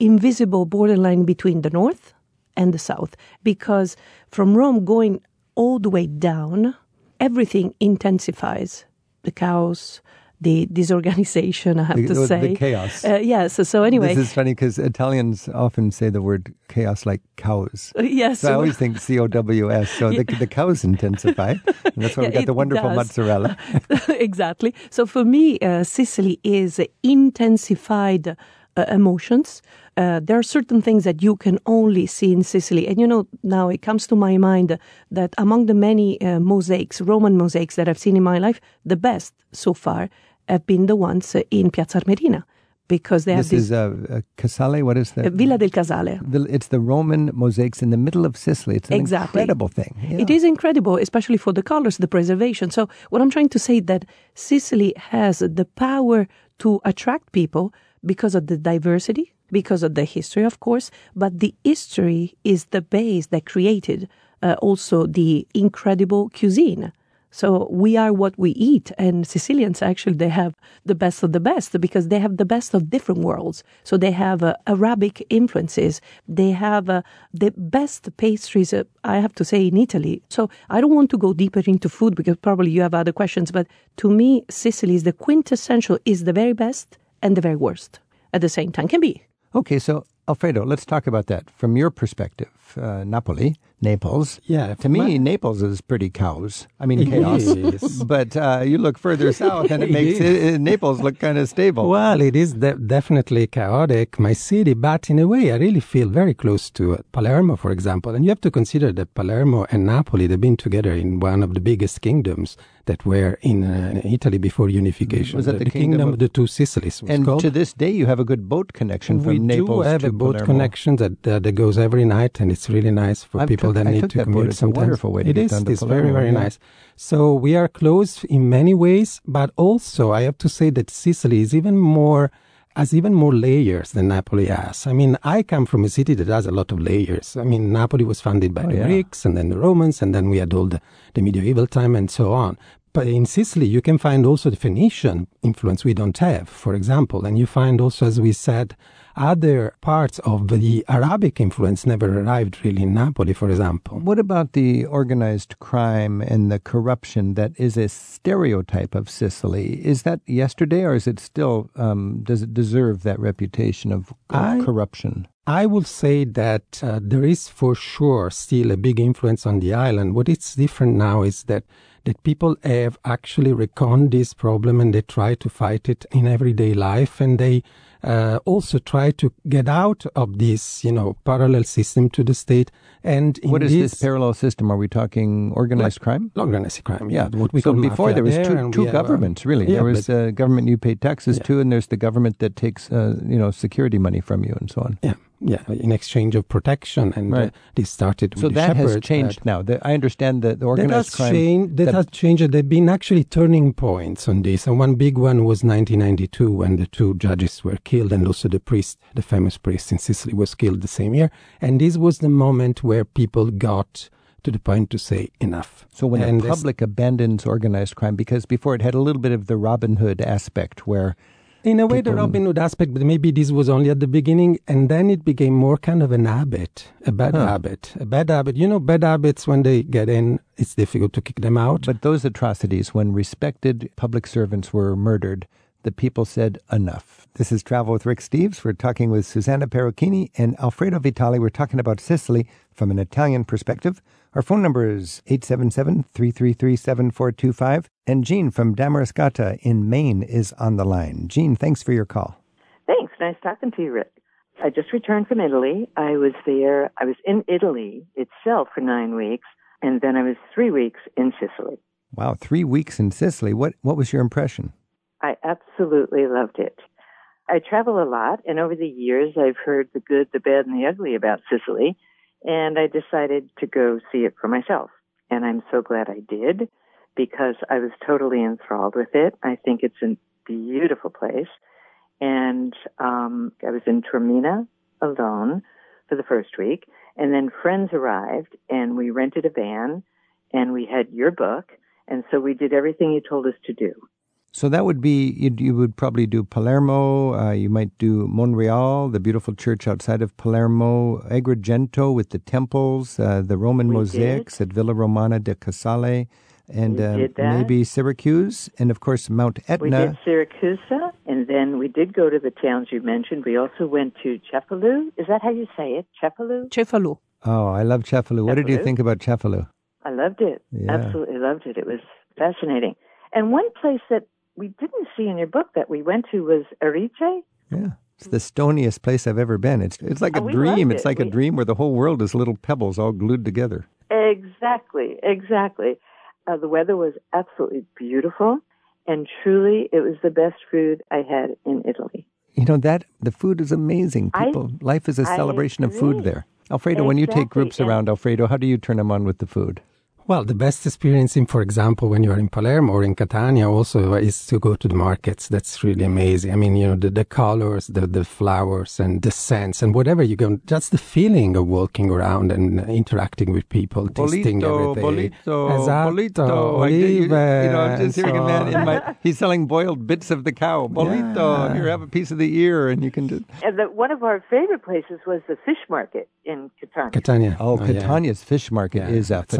invisible borderline between the north and the south. Because from Rome going all the way down, everything intensifies the chaos, the disorganization, I have The- to the- the say. chaos. Uh, yes. so, so anyway. This is funny because Italians often say the word chaos like cows. yes. So I always think C O W S. So the, the cows intensify. And that's why we Yeah, got the wonderful does. mozzarella. exactly. So for me, uh, Sicily is intensified uh, emotions. Uh, there are certain things that you can only see in Sicily. And you know, now it comes to my mind that among the many uh, mosaics, Roman mosaics that I've seen in my life, the best so far have been the ones uh, in Piazza Armerina because they have This this is uh, uh, Casale. What is that? uh, Villa del Casale. The, it's the Roman mosaics in the middle of Sicily. It's an Exactly. incredible thing. It Yeah. is incredible, especially for the colors, the preservation. So, what I'm trying to say that Sicily has the power to attract people because of the diversity, because of the history, of course, but the history is the base that created uh, also the incredible cuisine. So we are what we eat, and Sicilians actually they have the best of the best because they have the best of different worlds. So they have uh, Arabic influences, they have uh, the best pastries. Uh, I have to say in Italy. So I don't want to go deeper into food because probably you have other questions, but to me, Sicily is the quintessential, is the very best and the very worst at the same time. Can be. Okay, so Alfredo, let's talk about that from your perspective. Uh, Napoli, Naples. Yeah, To me, my- Naples is pretty cows. I mean, chaos. but uh, you look further south, and it makes it, Naples look kind of stable. Well, it is de- definitely chaotic, my city, but in a way, I really feel very close to uh, Palermo, for example. And you have to consider that Palermo and Napoli, they've been together in one of the biggest kingdoms that were in uh, Italy before unification. Was that the the, kingdom kingdom of- the two Sicilies was and called. to this day, you have a good boat connection from naples to we Naples do have to a boat Palermo. connection that uh, that goes every night, and it's really nice for I've people took- that I need to that boat. commute. It's a sometimes wonderful way to It get is. down to It's very very yeah. nice. So we are close in many ways, but also I have to say that Sicily is even more has even more layers than Napoli has. I mean, I come from a city that has a lot of layers. I mean, Napoli was founded by Oh, the yeah. Greeks and then the Romans, and then we had all the, the medieval time and so on. But in Sicily, you can find also the Phoenician influence we don't have, for example. And you find also, as we said, other parts of the Arabic influence never arrived really in Napoli, for example. What about the organized crime and the corruption that is a stereotype of Sicily? Is that yesterday, or is it still? Um, does it deserve that reputation of, of I- corruption? I will say that uh, there is for sure still a big influence on the island. What is different now is that that people have actually reckoned this problem and they try to fight it in everyday life and they uh, also try to get out of this, you know, parallel system to the state. And in What is this parallel system? Are we talking organized crime? organized crime? Yeah, what we so call before there was there, two, two have, uh, governments really. yeah, there was a government you pay taxes Yeah. to, and there's the government that takes uh, you know security money from you and so on. yeah, yeah, in exchange of protection, and uh, Right. this started. So with the that has changed uh, now. The, I understand that the organized that has crime. changed. That, that- has changed. There have been actually turning points on this, and one big one was 1992 when the two judges were killed, and also the priest, the famous priest in Sicily, was killed the same year. And this was the moment where people got to the point to say enough. So when and the public abandons organized crime, because before it had a little bit of the Robin Hood aspect where in a way, the people- Robin Hood aspect, but maybe this was only at the beginning, and then it became more kind of an habit, a bad Huh. habit, a bad habit. You know, bad habits when they get in, it's difficult to kick them out. But those atrocities, when respected public servants were murdered, the people said enough. This is Travel with Rick Steves. We're talking with Susanna Perucchini and Alfredo Vitali. We're talking about Sicily from an Italian perspective. Our phone number is 877 333 7425. And Jean from Damariscotta in Maine is on the line. Jean, thanks for your call. Thanks. Nice talking to you, Rick. I just returned from Italy. I was there. I was in Italy itself for nine weeks, and then I was three weeks in Sicily. Wow, three weeks in Sicily. What, what was your impression? I absolutely loved it. I travel a lot, and over the years, I've heard the good, the bad, and the ugly about Sicily, and I decided to go see it for myself. And I'm so glad I did because I was totally enthralled with it. I think it's a beautiful place. And um, I was in Taormina alone for the first week, and then friends arrived, and we rented a van, and we had your book, and so we did everything you told us to do. So that would be, you, you would probably do Palermo, uh, you might do Monreale, the beautiful church outside of Palermo, Agrigento with the temples, uh, the Roman We mosaics at Villa Romana de Casale, and uh, maybe Syracuse, and of course Mount Etna. We did Syracuse, and then we did go to the towns you mentioned. We also went to Cefalu. Is that how you say it? Cefalu? Cefalu. Oh, I love Cefalu. What did you think about Cefalu? I loved it. Yeah. Absolutely loved it. It was fascinating. And one place that we didn't see in your book that we went to was Erice. Yeah. It's the stoniest place I've ever been. It's it's like a Oh, dream. loved It's it. like a dream where the whole world is little pebbles all glued together. Exactly, exactly. Uh, the weather was absolutely beautiful, and truly, it was the best food I had in Italy. You know that the food is amazing. I- People, life is a celebration of food there. Alfredo, when you take groups and- around, Alfredo, how do you turn them on with the food? Well, the best experience, in, for example, when you are in Palermo or in Catania, also uh, is to go to the markets. That's really amazing. I mean, you know, the, the colors, the, the flowers, and the scents, and whatever you go, just the feeling of walking around and interacting with people, tasting Bollito, everything. bollito, Esatto, bollito. I get you, you know, I'm just hearing a man in oh. my. He's selling boiled bits of the cow. Bollito. Here, have a piece of the ear, and you can just. And the, one of our favorite places was the fish market in Catania. Catania. Oh, oh yeah. Catania's fish market Yeah, is a that's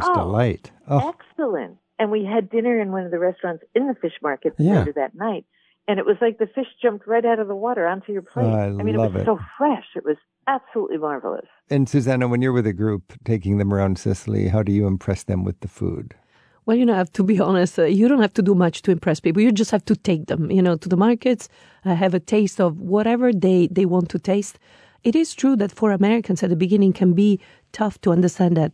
amazing. photographer's Oh. delight. Oh, Excellent. And we had dinner in one of the restaurants in the fish market Yeah. later that night. And it was like the fish jumped right out of the water onto your plate. Oh, I mean, love it was it. so fresh. It was absolutely marvelous. and Susanna, when you're with a group taking them around Sicily, how do you impress them with the food? Well, you know, I have to be honest, uh, you don't have to do much to impress people. You just have to take them, you know, to the markets, uh, have a taste of whatever they, they want to taste. It is true that for Americans at the beginning can be tough to understand that,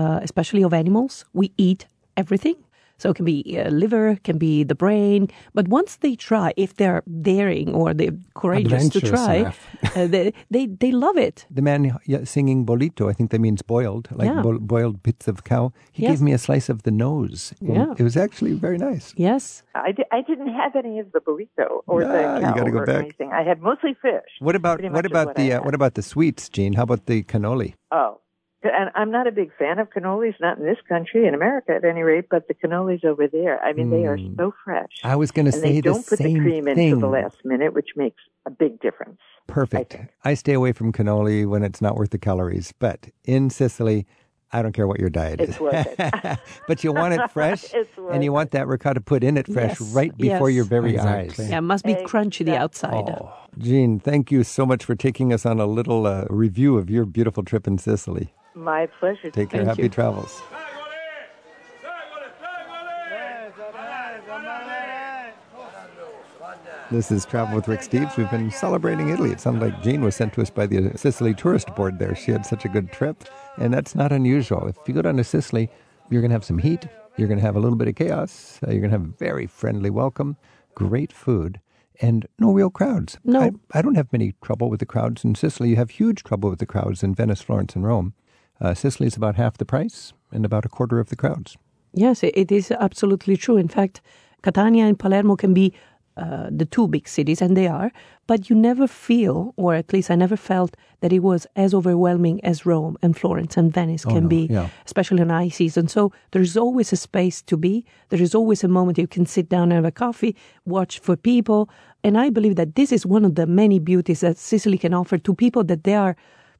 uh, especially of animals, we eat everything. So it can be uh, liver, can be the brain. But once they try, if they're daring or they're courageous to try, uh, they, they, they love it. The man singing bollito, I think that means boiled, like Yeah. bo- boiled bits of cow. He Yes. gave me a slice of the nose. Yeah. It was actually very nice. Yes. I, I didn't have any of the burrito or Ah, the you cow gotta go or back. anything. I had mostly fish. What about what about what the I uh, what about the sweets, Gene? How about the cannoli? Oh, and I'm not a big fan of cannolis, not in this country, in America at any rate, but the cannolis over there, I mean, they are Mm. so fresh. I was going to and say they the don't put the cream thing. into the last minute, which makes a big difference. Perfect. I. I stay away from cannoli when it's not worth the calories, but in Sicily, I don't care what your diet It's is. worth it. but you want it fresh, It's worth and you want that ricotta put in it fresh Yes, right before yes. your very Exactly. eyes. Yeah, it must be crunchy the outside. Oh, Gene, thank you so much for taking us on a little uh, review of your beautiful trip in Sicily. My pleasure. Take care. Thank Happy you. travels. This is Travel with Rick Steves. We've been celebrating Italy. It sounded like Jean was sent to us by the Sicily Tourist Board there. She had such a good trip, and that's not unusual. If you go down to Sicily, you're going to have some heat, you're going to have a little bit of chaos, uh, you're going to have a very friendly welcome, great food, and no real crowds. No. I, I don't have many trouble with the crowds in Sicily. You have huge trouble with the crowds in Venice, Florence, and Rome. Uh, Sicily is about half the price and about a quarter of the crowds. Yes, it is absolutely true. In fact, Catania and Palermo can be uh, the two big cities, and they are, but you never feel, or at least I never felt, that it was as overwhelming as Rome and Florence and Venice Oh, can no, be, yeah. especially in high season. So there is always a space to be. There is always a moment you can sit down and have a coffee, watch for people. And I believe that this is one of the many beauties that Sicily can offer to people that they are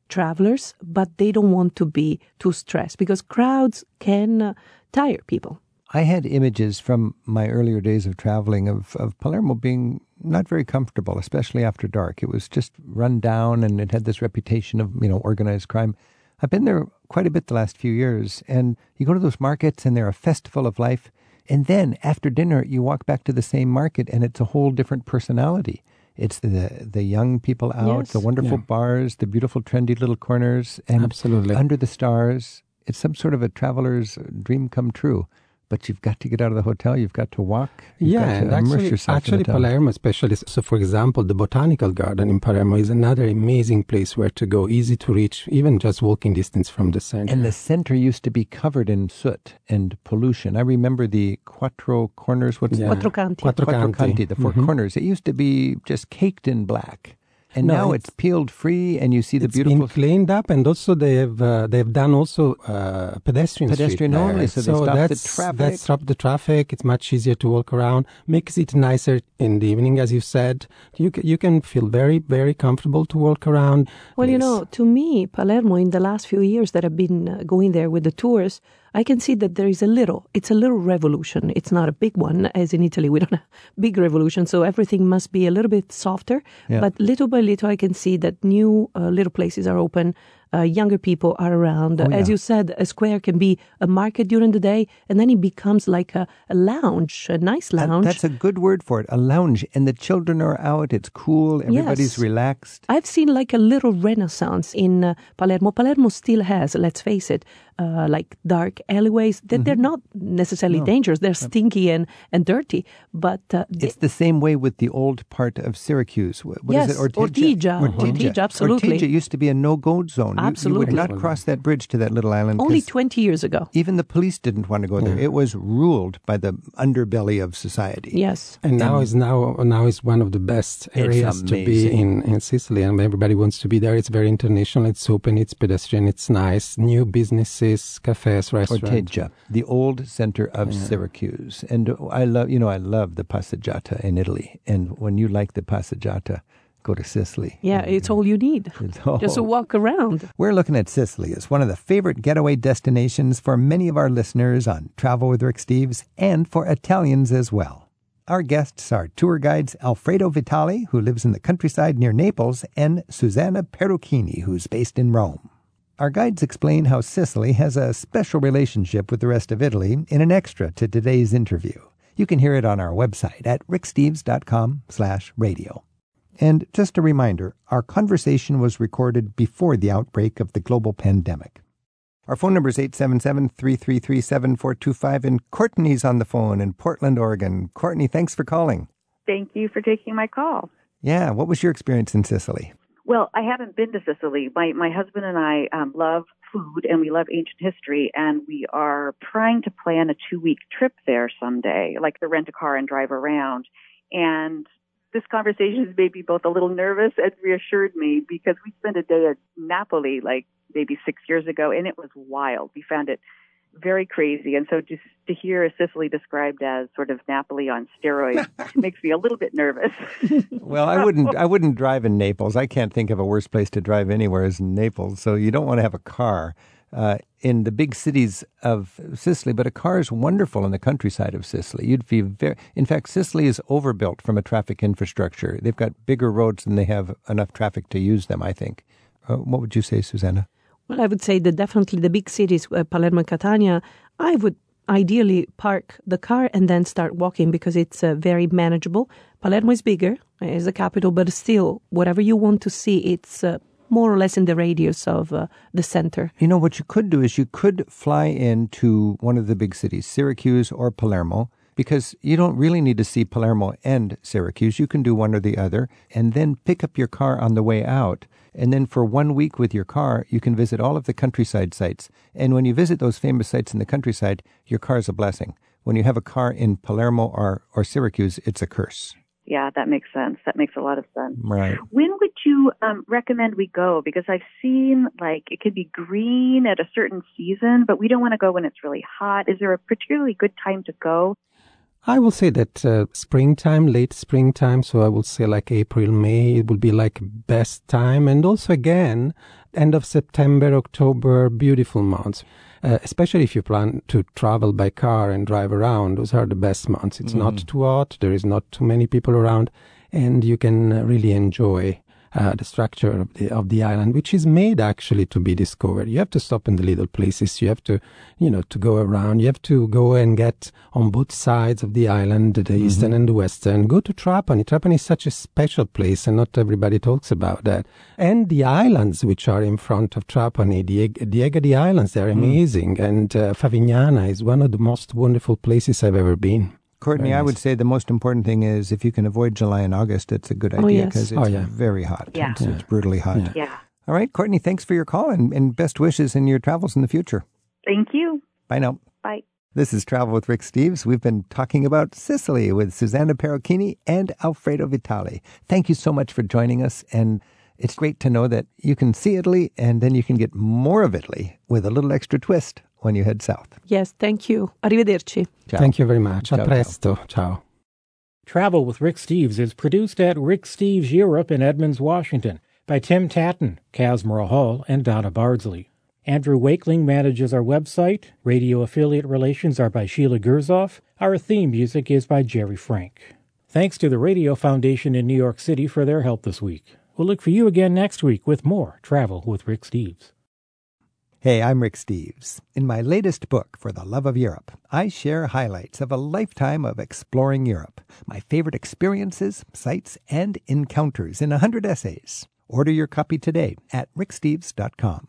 travelers, but they don't want to be too stressed because crowds can uh, tire people. I had images from my earlier days of traveling of, of Palermo being not very comfortable, especially after dark. It was just run down and it had this reputation of, you know, organized crime. I've been there quite a bit the last few years, and you go to those markets and they're a festival of life. And then after dinner, you walk back to the same market and it's a whole different personality. It's the the young people out, Yes. the wonderful Yeah. bars, the beautiful trendy little corners, and Absolutely. under the stars. It's some sort of a traveler's dream come true. But you've got to get out of the hotel. You've got to walk. You've yeah, got to immerse actually, yourself in actually the town. Palermo, especially so. For example, the botanical garden in Palermo is another amazing place where to go, easy to reach, even just walking distance from the center. And the center used to be covered in soot and pollution. I remember the Quattro Corners. What's Yeah. Quattro Canti. Quattro Quattro Canti. Canti, the 4 Mhm. corners. It used to be just caked in black. And No, now it's- it's, peeled free, and you see the It's beautiful been cleaned up, and also they have uh, they've done also uh, pedestrian street Pedestrian there. only, so they stop the traffic. That stopped the traffic. It's much easier to walk around. Makes it nicer in the evening, as you said. You you can feel very very comfortable to walk around. Well, you know, to me, Palermo, in the last few years that I've been uh, going there with the tours, I can see that there is a little, it's a little revolution. It's not a big one, as in Italy, we don't have big revolution, so everything must be a little bit softer. Yeah. But little by little, I can see that new uh, little places are open. Uh, younger people are around. Oh, As you said, a square can be a market during the day, and then it becomes like a, a lounge, a nice That- lounge. that's a good word for it. A lounge, and the children are out. It's cool. Everybody's Yes. relaxed. I've seen like a little renaissance in uh, Palermo. Palermo still has, let's face it, uh, like dark alleyways. That they're not necessarily dangerous. They're stinky and, and dirty, but uh, It's the same way with the old part of Syracuse. Wh- What is Yes, it? Ortigia. Ortigia, absolutely. Ortigia used to be a no-go zone. You- You, Absolutely. would not cross that bridge to that little island. Only 20 years ago. even the police didn't want to go there. It was ruled by the underbelly of society. Yes. And now is now now is one of the best areas to be in, in Sicily, and everybody wants to be there. It's very international. It's open. It's pedestrian. It's nice. New businesses, cafes, restaurants. Ortigia, the old center of Syracuse. And oh, I love, you know, I love the passeggiata in Italy. And when you like the passeggiata, go to Sicily. Yeah, it's all you need. Oh. Just to walk around. We're looking at Sicily as one of the favorite getaway destinations for many of our listeners on Travel with Rick Steves and for Italians as well. Our guests are tour guides Alfredo Vitali, who lives in the countryside near Naples, and Susanna Perucchini, who's based in Rome. Our guides explain how Sicily has a special relationship with the rest of Italy in an extra to today's interview. You can hear it on our website at ricksteves.com slash radio. And just a reminder, our conversation was recorded before the outbreak of the global pandemic. Our phone number is 877-333-7425, and Courtney's on the phone in Portland, Oregon. Courtney, thanks for calling. Thank you for taking my call. Yeah, what was your experience in Sicily? Well, I haven't been to Sicily. My my husband and I um, love food and we love ancient history, and we are trying to plan a two week trip there someday, like to rent a car and drive around. And this conversation has made me both a little nervous and reassured me because we spent a day at Napoli like maybe six years ago, and it was wild. We found it very crazy, and so just to hear Sicily described as sort of Napoli on steroids makes me a little bit nervous. Well, I wouldn't I wouldn't drive in Naples. I can't think of a worse place to drive anywhere as in Naples. So you don't want to have a car uh, in the big cities of Sicily, but a car is wonderful in the countryside of Sicily. You'd be very In fact, Sicily is overbuilt from a traffic infrastructure. They've got bigger roads than they have enough traffic to use them, I think. Uh, what would you say, Susanna? Well, I would say that definitely the big cities, uh, Palermo and Catania, I would ideally park the car and then start walking because it's uh, very manageable. Palermo is bigger, is the capital, but still, whatever you want to see, it's uh, more or less in the radius of uh, the center. You know, what you could do is you could fly into one of the big cities, Syracuse or Palermo, because you don't really need to see Palermo and Syracuse. You can do one or the other, and then pick up your car on the way out. And then for one week with your car, you can visit all of the countryside sites. And when you visit those famous sites in the countryside, your car is a blessing. When you have a car in Palermo or, or Syracuse, it's a curse. Yeah, that makes sense. That makes a lot of sense. Right. When would you um, recommend we go? Because I've seen like it could be green at a certain season, but we don't want to go when it's really hot. Is there a particularly good time to go? I will say that uh, springtime, late springtime, so I will say like April, May, it will be like best time. And also again, end of September, October, beautiful months. Uh, especially if you plan to travel by car and drive around, those are the best months. It's mm. not too hot, there is not too many people around, and you can uh, really enjoy uh, the structure of the of the island, which is made actually to be discovered. You have to stop in the little places. You have to, you know, to go around. You have to go and get on both sides of the island, the mm-hmm. eastern and the western. Go to Trapani. Trapani is such a special place, and not everybody talks about that. And the islands which are in front of Trapani, the the Egadi Islands, they're mm. amazing. And uh, Favignana is one of the most wonderful places I've ever been. Courtney, nice. I would say the most important thing is if you can avoid July and August, it's a good oh, idea because oh, yes. it's oh, yeah. very hot. Yeah. It's, yeah. it's brutally hot. Yeah. yeah. All right, Courtney, thanks for your call and, and best wishes in your travels in the future. Thank you. Bye now. Bye. This is Travel with Rick Steves. We've been talking about Sicily with Susanna Perucchini and Alfredo Vitali. Thank you so much for joining us. And it's great to know that you can see Italy and then you can get more of Italy with a little extra twist when you head south. Yes, thank you. Arrivederci. Ciao. Thank you very much. Ciao, A presto. Ciao. ciao. Travel with Rick Steves is produced at Rick Steves Europe in Edmonds, Washington by Tim Tatton, Casmara Hall, and Donna Bardsley. Andrew Wakeling manages our website. Radio affiliate relations are by Sheila Gerzoff. Our theme music is by Jerry Frank. Thanks to the Radio Foundation in New York City for their help this week. We'll look for you again next week with more Travel with Rick Steves. Hey, I'm Rick Steves. In my latest book, For the Love of Europe, I share highlights of a lifetime of exploring Europe, my favorite experiences, sights, and encounters in a 100 essays. Order your copy today at ricksteves.com.